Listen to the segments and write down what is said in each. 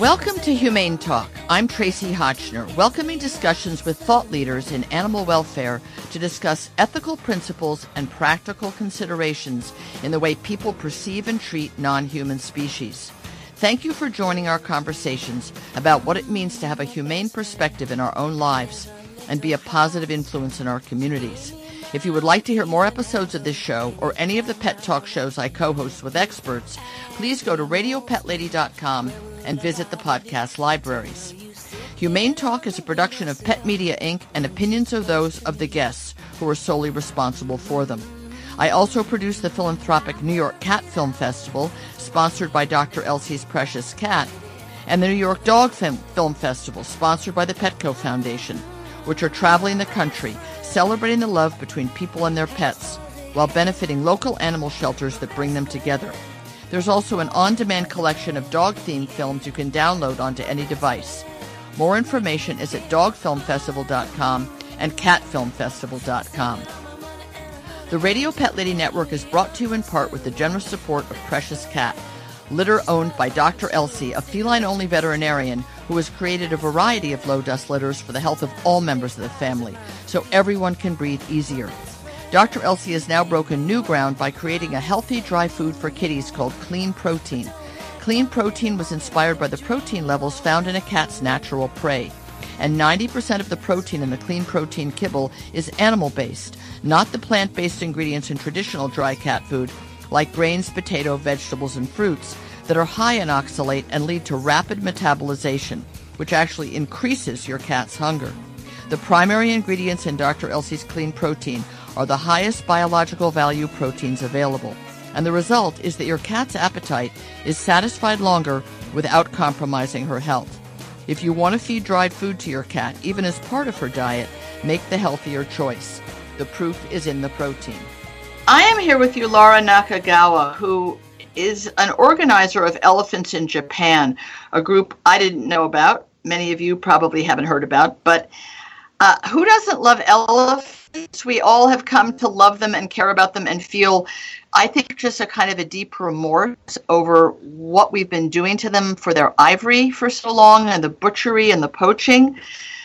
Welcome to Humane Talk. I'm Tracy Hotchner, welcoming discussions with thought leaders in animal welfare to discuss ethical principles and practical considerations in the way people perceive and treat non human species. Thank you for joining our conversations about what it means to have a humane perspective in our own lives and be a positive influence in our communities. If you would like to hear more episodes of this show or any of the pet talk shows I co-host with experts, please go to radiopetlady.com and visit the podcast libraries. Humane Talk is a production of Pet Media Inc. and opinions are those of the guests who are solely responsible for them. I also produce the philanthropic New York Cat Film Festival, sponsored by Dr. Elsey's Precious Cat, and the New York Dog Film Festival, sponsored by the Petco Foundation, which are traveling the country, celebrating the love between people and their pets, while benefiting local animal shelters that bring them together. There's also an on-demand collection of dog-themed films you can download onto any device. More information is at dogfilmfestival.com and catfilmfestival.com. The Radio Pet Lady Network is brought to you in part with the generous support of Precious Cat, litter owned by Dr. Elsey, a feline-only veterinarian who has created a variety of low-dust litters for the health of all members of the family, so everyone can breathe easier. Dr. Elsey has now broken new ground by creating a healthy dry food for kitties called Clean Protein. Clean Protein was inspired by the protein levels found in a cat's natural prey. And 90% of the protein in the Clean Protein kibble is animal based, not the plant based ingredients in traditional dry cat food like grains, potato, vegetables, and fruits that are high in oxalate and lead to rapid metabolization, which actually increases your cat's hunger. The primary ingredients in Dr. Elsey's Clean Protein are the highest biological value proteins available. And the result is that your cat's appetite is satisfied longer without compromising her health. If you want to feed dried food to your cat, even as part of her diet, make the healthier choice. The proof is in the protein. I am here with Ulara Nakagawa, who is an organizer of Elephants in Japan, a group I didn't know about. Many of you probably haven't heard about, but uh, who doesn't love elephants? We all have come to love them and care about them and feel, I think, just a kind of a deep remorse over what we've been doing to them for their ivory for so long and the butchery and the poaching.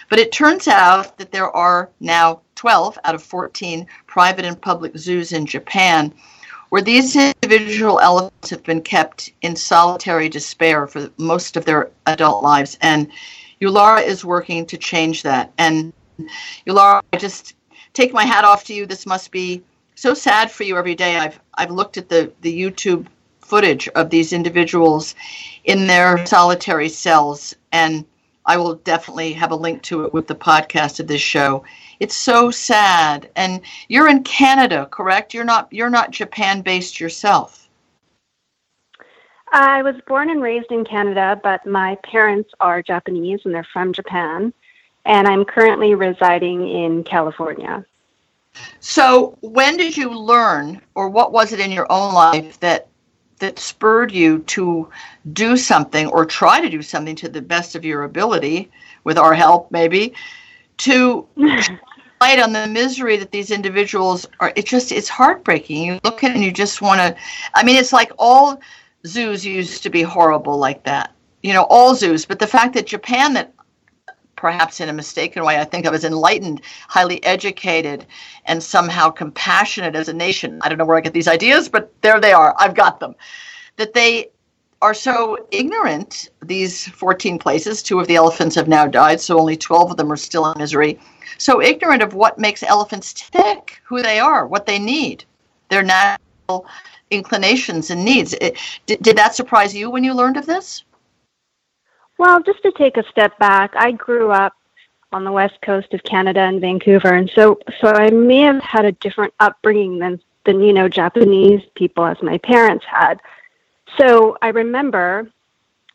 But it turns out that there are now 12 out of 14 private and public zoos in Japan where these individual elephants have been kept in solitary despair for most of their adult lives. And Ulara is working to change that. And Ulara, I just take my hat off to you. This must be so sad for you every day. I've I've looked at the, the YouTube footage of these individuals in their solitary cells and I will definitely have a link to it with the podcast of this show. It's so sad. And you're in Canada, correct? You're not you're not Japan based yourself. I was born and raised in Canada, but my parents are Japanese and they're from Japan. And I'm currently residing in California. So, when did you learn, or what was it in your own life that that spurred you to do something or try to do something to the best of your ability, with our help maybe, to light on the misery that these individuals are? It just it's heartbreaking. You look at it and you just want to. I mean, it's like all zoos used to be horrible like that. You know, all zoos, but the fact that Japan that perhaps in a mistaken way, I think of as enlightened, highly educated, and somehow compassionate as a nation. I don't know where I get these ideas, but there they are. I've got them. That they are so ignorant, these 14 places, two of the elephants have now died, so only 12 of them are still in misery. So ignorant of what makes elephants tick, who they are, what they need, their natural inclinations and needs. It, did, did that surprise you when you learned of this? Well, just to take a step back, I grew up on the west coast of Canada in Vancouver, and so so I may have had a different upbringing than than you know Japanese people as my parents had. So I remember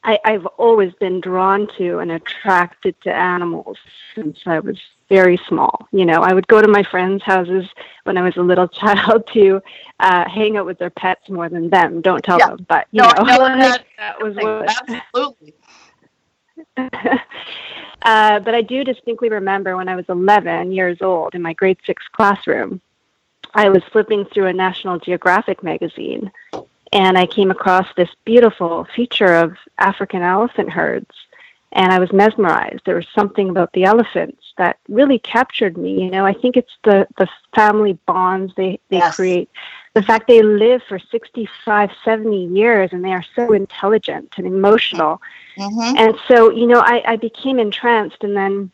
I, I've always been drawn to and attracted to animals since I was very small. You know, I would go to my friends' houses when I was a little child to uh, hang out with their pets more than them. Don't tell Yeah. them, but you No, know, no, that, that was what. Absolutely. uh, but I do distinctly remember when I was 11 years old in my grade six classroom, I was flipping through a National Geographic magazine and I came across this beautiful feature of African elephant herds. And I was mesmerized. There was something about the elephants that really captured me. You know, I think it's the, the family bonds they, they Yes. create, the fact they live for 65, 70 years and they are so intelligent and emotional. Mhm. And so, you know, I, I became entranced, and then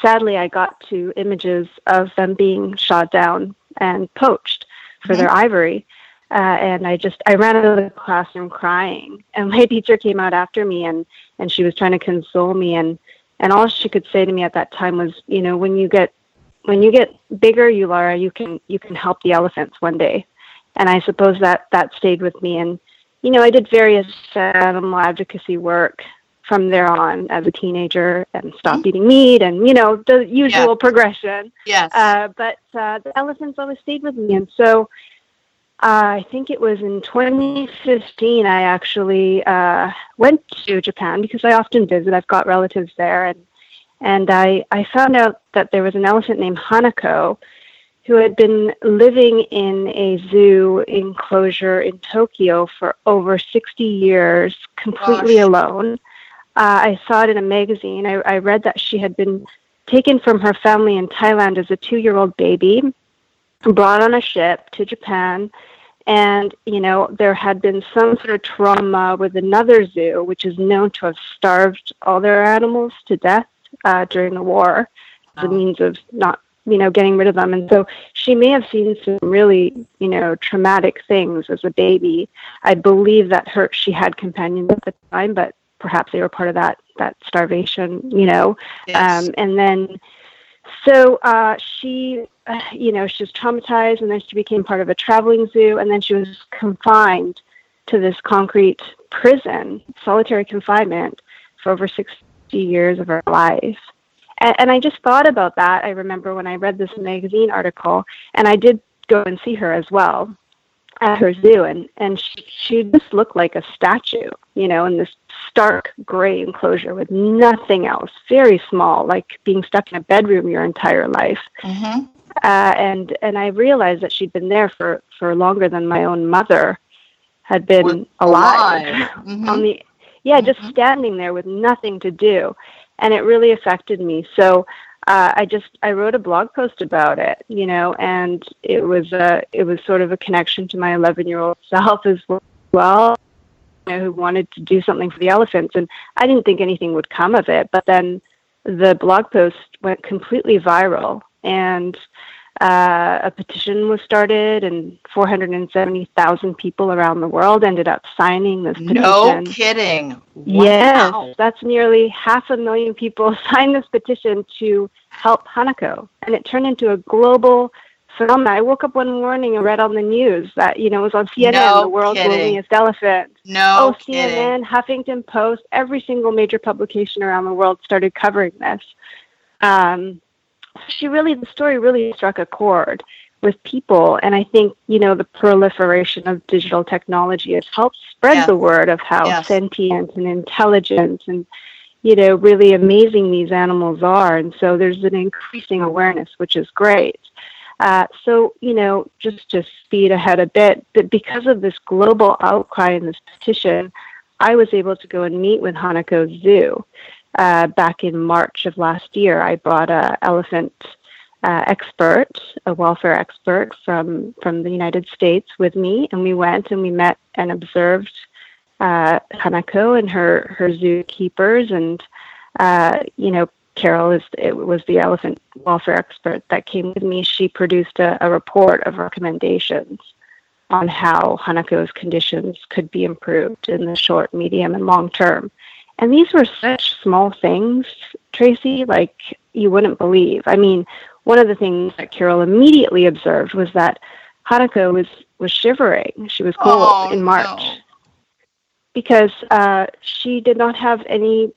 sadly, I got to images of them being shot down and poached for Mhm. their ivory. Uh, and I just I ran out of the classroom crying, and my teacher came out after me, and and she was trying to console me, and and all she could say to me at that time was, you know, when you get when you get bigger, you Laura, you can you can help the elephants one day, and I suppose that that stayed with me, and you know, I did various animal advocacy work from there on as a teenager and stopped eating meat and, you know, the usual progression. Yes. Uh, but uh, the elephants always stayed with me. And so I think it was in 2015 I actually uh, went to Japan because I often visit. I've got relatives there. And, and I, I found out that there was an elephant named Hanako who had been living in a zoo enclosure in Tokyo for over 60 years, completely Gosh. alone. Uh, I saw it in a magazine. I, I read that she had been taken from her family in Thailand as a two year old baby, brought on a ship to Japan. And, you know, there had been some sort of trauma with another zoo, which is known to have starved all their animals to death uh, during the war. As a means of not you know getting rid of them. And so she may have seen some really you know traumatic things as a baby. I believe that her she had companions at the time but perhaps they were part of that that starvation you know. Yes. um, and then so uh, she uh, you know she was traumatized and then she became part of a traveling zoo and then she was confined to this concrete prison solitary confinement for over 60 years of her life and, and I just thought about that. I remember when I read this magazine article, and I did go and see her as well at her zoo, and and she, she just looked like a statue, you know, in this stark gray enclosure with nothing else, very small, like being stuck in a bedroom your entire life. Mhm. Uh, and and I realized that she'd been there for for longer than my own mother had been Was alive Mhm. on the yeah just Mhm. standing there with nothing to do and it really affected me so uh, i just i wrote a blog post about it you know and it was a it was sort of a connection to my 11 year old self as well you know, who wanted to do something for the elephants. And i didn't think anything would come of it but then the blog post went completely viral. And uh, a petition was started, and 470,000 people around the world ended up signing this petition. No kidding. Yes, that's nearly half a million people signed this petition to help Hanako, and it turned into a global phenomenon. I woke up one morning and read on the news that you know it was on CNN, No the world's kidding. loneliest elephant. No oh, kidding. CNN, Huffington Post, every single major publication around the world started covering this. Um, she really, the story really struck a chord with people, and I think you know the proliferation of digital technology has helped spread Yes. the word of how Yes. sentient and intelligent and you know really amazing these animals are, and so there's an increasing awareness, which is great. Uh, so, you know, just to speed ahead a bit, but because of this global outcry and this petition, I was able to go and meet with Hanako Zoo uh, back in March of last year. I brought a elephant uh, expert, a welfare expert from from the United States, with me, and we went and we met and observed uh, Hanako and her her zookeepers, and uh, you know, Carol is it was the elephant welfare expert that came with me. She produced a, a report of recommendations on how Hanako's conditions could be improved in the short, medium, and long term. And these were such small things, Tracy, like you wouldn't believe. I mean, one of the things that Carol immediately observed was that Hanako was, was shivering. She was cold Oh, in March no. because uh, she did not have any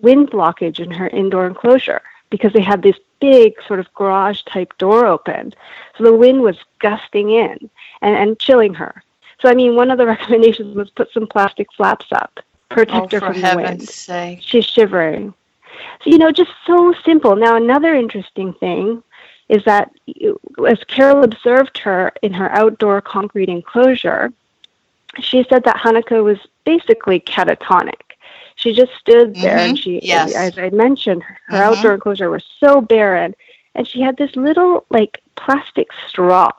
wind blockage in her indoor enclosure because they had this big sort of garage type door open. So the wind was gusting in and, and chilling her. So I mean, one of the recommendations was put some plastic flaps up, protect oh, her from the wind. Sake. She's shivering. So, you know, just so simple. Now, another interesting thing is that as Carol observed her in her outdoor concrete enclosure, she said that Hanako was basically catatonic. She just stood there mm-hmm. and she, yes. as I mentioned, her mm-hmm. outdoor enclosure was so barren. And she had this little, like, plastic straw.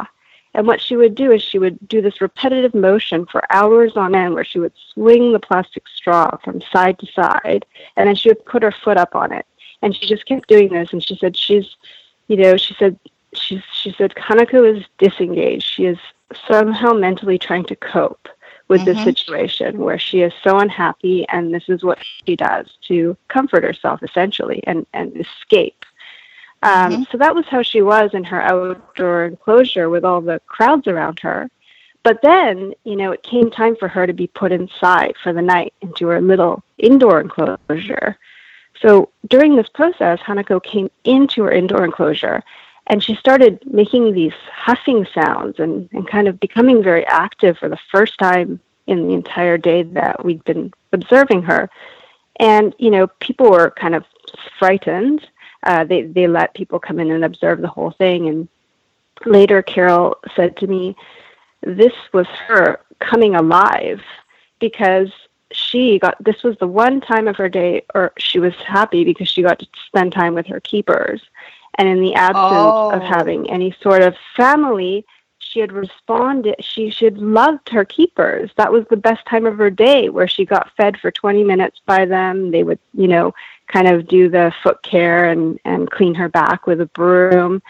And what she would do is she would do this repetitive motion for hours on end where she would swing the plastic straw from side to side and then she would put her foot up on it. And she just kept doing this and she said she's you know, she said she's she said Hanako is disengaged. She is somehow mentally trying to cope with mm-hmm. this situation where she is so unhappy and this is what she does to comfort herself essentially and, and escape. Um, mm-hmm. So that was how she was in her outdoor enclosure with all the crowds around her. But then, you know, it came time for her to be put inside for the night into her little indoor enclosure. So during this process, Hanako came into her indoor enclosure and she started making these huffing sounds and, and kind of becoming very active for the first time in the entire day that we'd been observing her. And, you know, people were kind of frightened. Uh, they, they let people come in and observe the whole thing. And later, Carol said to me, this was her coming alive because she got this was the one time of her day or she was happy because she got to spend time with her keepers and in the absence oh. of having any sort of family she had responded she she had loved her keepers that was the best time of her day where she got fed for 20 minutes by them they would you know kind of do the foot care and and clean her back with a broom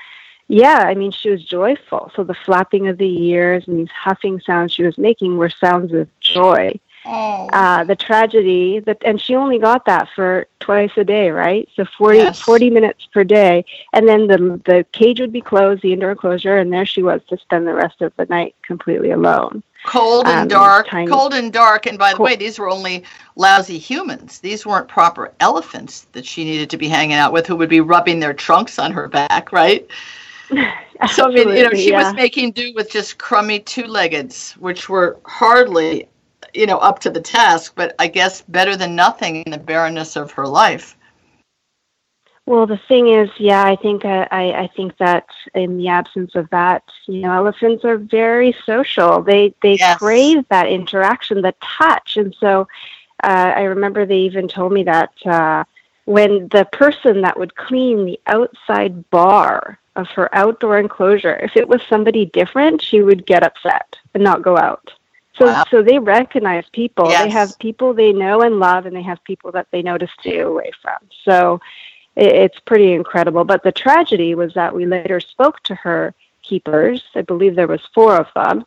yeah i mean she was joyful so the flapping of the ears and these huffing sounds she was making were sounds of joy Oh. Uh, the tragedy that, and she only got that for twice a day, right? So 40, yes. 40 minutes per day, and then the the cage would be closed, the indoor enclosure, and there she was to spend the rest of the night completely alone. Cold and um, dark, cold and dark. And by the cold. way, these were only lousy humans. These weren't proper elephants that she needed to be hanging out with, who would be rubbing their trunks on her back, right? so I mean, you know, she yeah. was making do with just crummy two-leggeds, which were hardly you know, up to the task, but I guess better than nothing in the barrenness of her life. Well, the thing is, yeah, I think uh, I, I think that in the absence of that, you know, elephants are very social. They they yes. crave that interaction, the touch, and so uh, I remember they even told me that uh, when the person that would clean the outside bar of her outdoor enclosure, if it was somebody different, she would get upset and not go out. So, wow. so they recognize people. Yes. They have people they know and love, and they have people that they know to stay away from. So, it's pretty incredible. But the tragedy was that we later spoke to her keepers. I believe there was four of them,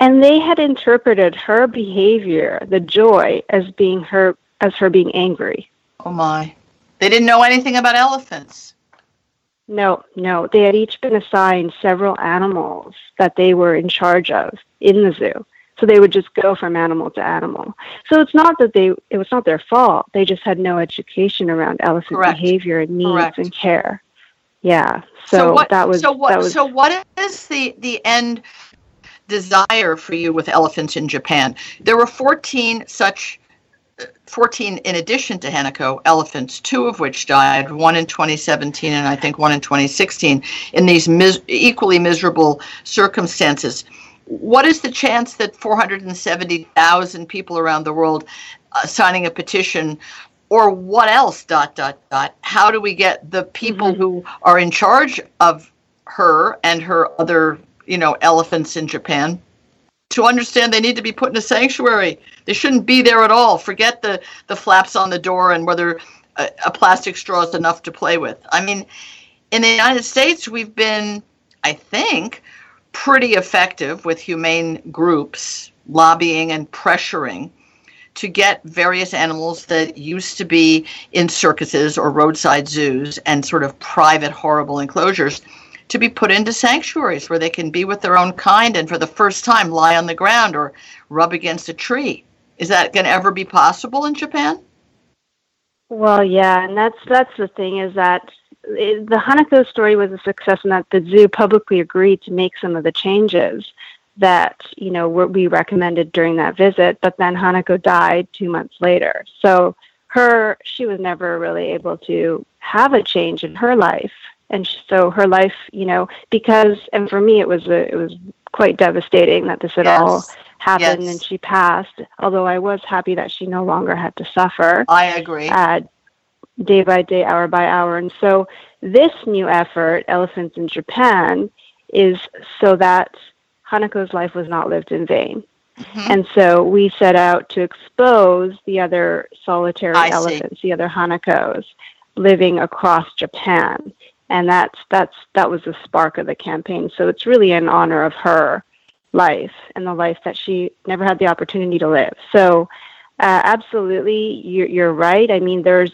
and they had interpreted her behavior, the joy, as being her as her being angry. Oh my! They didn't know anything about elephants. No, no. They had each been assigned several animals that they were in charge of in the zoo. So they would just go from animal to animal. So it's not that they it was not their fault. They just had no education around elephant Correct. behavior and needs Correct. and care. Yeah. So, so what, that was so what was, so what is the the end desire for you with elephants in Japan? There were 14 such 14 in addition to Hanako elephants, two of which died, one in 2017 and I think one in 2016, in these mis- equally miserable circumstances what is the chance that 470,000 people around the world uh, signing a petition or what else dot dot dot? How do we get the people mm-hmm. who are in charge of her and her other you know elephants in Japan to understand they need to be put in a sanctuary? They shouldn't be there at all. Forget the the flaps on the door and whether a, a plastic straw is enough to play with. I mean in the united states we've been i think pretty effective with humane groups lobbying and pressuring to get various animals that used to be in circuses or roadside zoos and sort of private horrible enclosures to be put into sanctuaries where they can be with their own kind and for the first time lie on the ground or rub against a tree. Is that going to ever be possible in Japan? Well, yeah, and that's that's the thing is that it, the Hanako story was a success in that the zoo publicly agreed to make some of the changes. that you know we recommended during that visit. But then Hanako died two months later, so her she was never really able to have a change in her life, and so her life, you know, because and for me it was a, it was quite devastating that this had yes. all happened yes. and she passed. Although I was happy that she no longer had to suffer. I agree. Uh, day by day, hour by hour, and so this new effort, Elephants in Japan, is so that Hanako's life was not lived in vain. Mm-hmm. And so we set out to expose the other solitary I elephants, see. the other Hanakos, living across Japan. And that's that's that was the spark of the campaign. So it's really in honor of her life and the life that she never had the opportunity to live. So uh, absolutely, you're, you're right. I mean, there's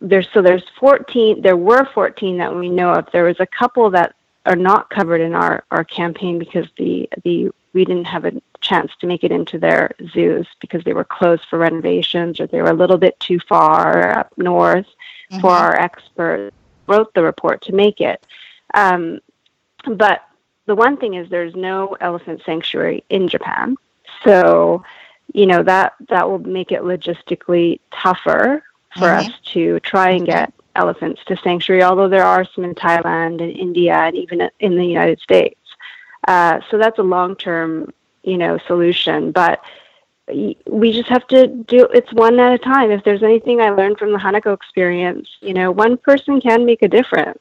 there's so there's 14. There were 14 that we know of. There was a couple that are not covered in our, our campaign because the the we didn't have a chance to make it into their zoos because they were closed for renovations or they were a little bit too far up north mm-hmm. for our experts wrote the report to make it. Um, but the one thing is there's no elephant sanctuary in Japan, so you know that that will make it logistically tougher for mm-hmm. us to try and get elephants to sanctuary, although there are some in Thailand and India and even in the United States. Uh, so that's a long-term, you know, solution. But we just have to do it's one at a time. If there's anything I learned from the Hanako experience, you know, one person can make a difference.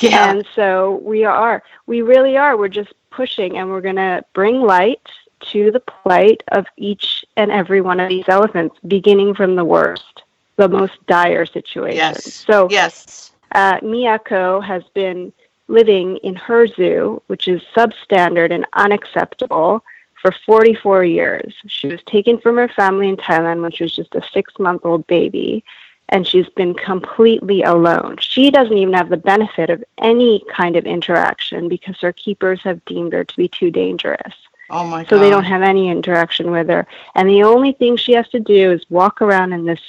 Yeah. And so we are, we really are. We're just pushing and we're going to bring light to the plight of each and every one of these elephants, beginning from the worst the most dire situation. Yes. So yes, uh, Miyako has been living in her zoo, which is substandard and unacceptable, for 44 years. She was taken from her family in Thailand when she was just a six-month-old baby, and she's been completely alone. She doesn't even have the benefit of any kind of interaction because her keepers have deemed her to be too dangerous. Oh my God. So they don't have any interaction with her. And the only thing she has to do is walk around in this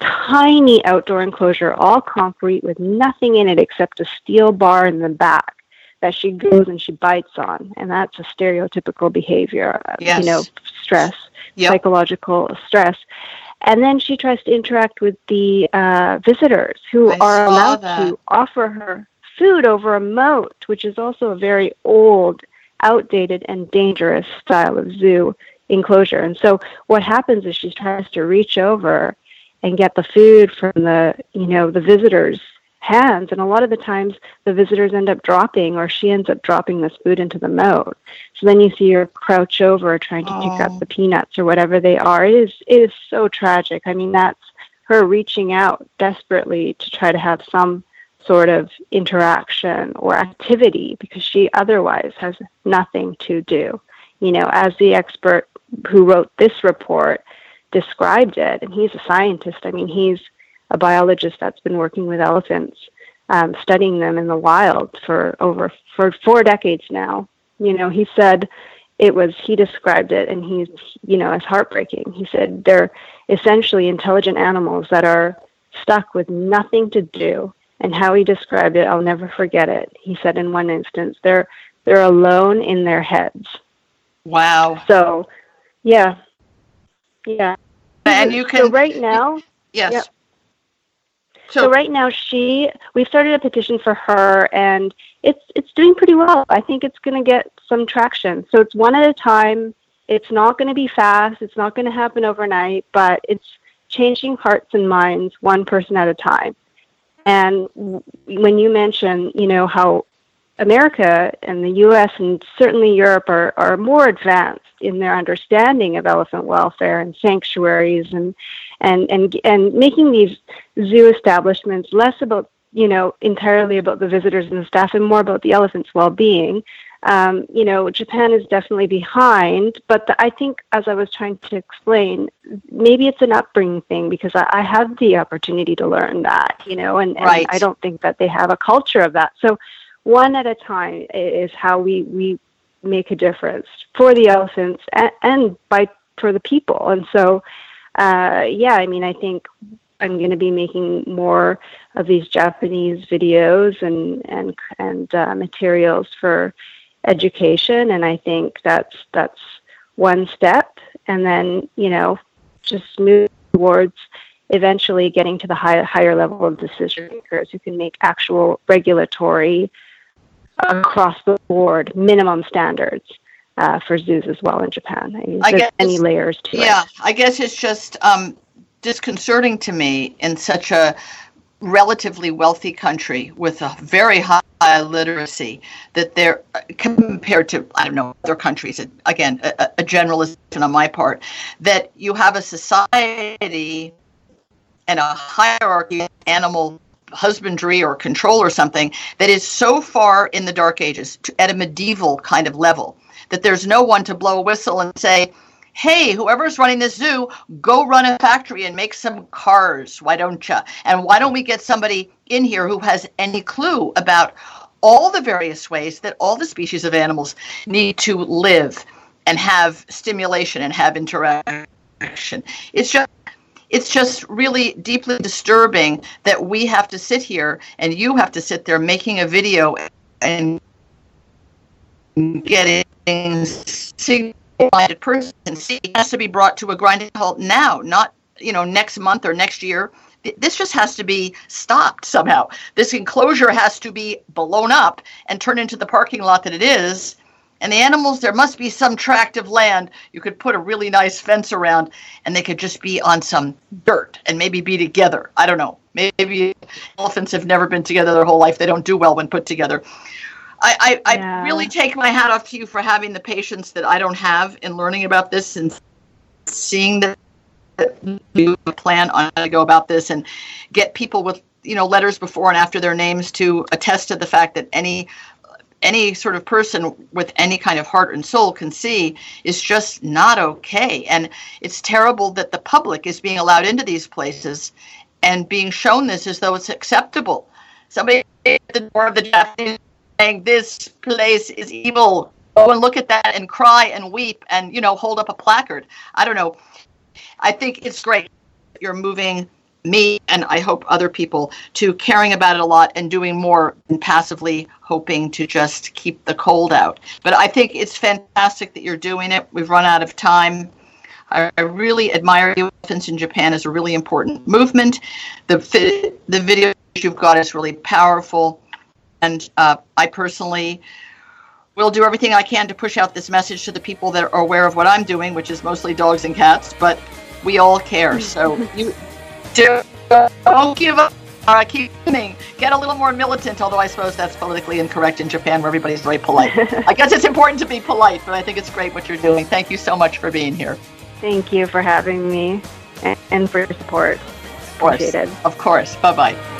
tiny outdoor enclosure, all concrete with nothing in it except a steel bar in the back that she goes and she bites on. And that's a stereotypical behavior, yes. you know, stress, yep. psychological stress. And then she tries to interact with the uh, visitors who I are allowed that. to offer her food over a moat, which is also a very old, outdated, and dangerous style of zoo enclosure. And so what happens is she tries to reach over and get the food from the you know the visitors hands and a lot of the times the visitors end up dropping or she ends up dropping this food into the moat so then you see her crouch over trying to oh. pick up oh. the peanuts or whatever they are it is it is so tragic i mean that's her reaching out desperately to try to have some sort of interaction or activity because she otherwise has nothing to do you know as the expert who wrote this report described it, and he's a scientist. I mean, he's a biologist that's been working with elephants, um, studying them in the wild for over for four decades now. You know, he said it was he described it, and he's you know as heartbreaking. He said they're essentially intelligent animals that are stuck with nothing to do. And how he described it, I'll never forget it. He said in one instance, they're they're alone in their heads. Wow. So, yeah, yeah. And you can. So right now. Yes. Yep. So, so, right now she we've started a petition for her and it's it's doing pretty well. I think it's going to get some traction. So it's one at a time. It's not going to be fast. It's not going to happen overnight, but it's changing hearts and minds one person at a time. And when you mention, you know, how America and the US and certainly Europe are, are more advanced in their understanding of elephant welfare and sanctuaries and and and and making these zoo establishments less about you know entirely about the visitors and the staff and more about the elephants' well-being. Um, you know, Japan is definitely behind, but the, I think, as I was trying to explain, maybe it's an upbringing thing because I, I had the opportunity to learn that, you know, and, right. and I don't think that they have a culture of that. So one at a time is how we, we make a difference for the elephants and, and by for the people. And so, uh, yeah, I mean, I think I'm going to be making more of these Japanese videos and and and uh, materials for education, and I think that's that's one step, and then you know just move towards eventually getting to the high, higher level of decision makers who can make actual regulatory across the board minimum standards uh, for zoos as well in Japan. I mean, I there's many layers to yeah, it. Yeah, I guess it's just um, disconcerting to me in such a relatively wealthy country with a very high literacy that they're compared to I don't know other countries. Again, a, a generalization on my part that you have a society and a hierarchy of animal husbandry or control or something that is so far in the dark ages to, at a medieval kind of level that there's no one to blow a whistle and say hey, whoever's running this zoo, go run a factory and make some cars. Why don't you? And why don't we get somebody in here who has any clue about all the various ways that all the species of animals need to live and have stimulation and have interaction? It's just it's just really deeply disturbing that we have to sit here and you have to sit there making a video and getting single-minded person see has to be brought to a grinding halt now, not you know next month or next year. This just has to be stopped somehow. This enclosure has to be blown up and turned into the parking lot that it is. And the animals, there must be some tract of land you could put a really nice fence around, and they could just be on some dirt and maybe be together. I don't know. Maybe elephants have never been together their whole life. They don't do well when put together. I, I, yeah. I really take my hat off to you for having the patience that I don't have in learning about this and seeing the you plan on how to go about this and get people with you know letters before and after their names to attest to the fact that any any sort of person with any kind of heart and soul can see is just not okay and it's terrible that the public is being allowed into these places and being shown this as though it's acceptable somebody at the door of the Japanese saying this place is evil. Go and look at that and cry and weep and you know hold up a placard. I don't know. I think it's great. You're moving me and I hope other people to caring about it a lot and doing more than passively hoping to just keep the cold out. But I think it's fantastic that you're doing it. We've run out of time. I, I really admire elephants in Japan as a really important movement. The the video you've got is really powerful. And uh, I personally will do everything I can to push out this message to the people that are aware of what I'm doing, which is mostly dogs and cats, but we all care. So you do, don't give up. Right, keep listening. Get a little more militant, although I suppose that's politically incorrect in Japan where everybody's very polite. I guess it's important to be polite, but I think it's great what you're doing. Thank you so much for being here. Thank you for having me and for your support. Appreciate it. Of course. Bye bye.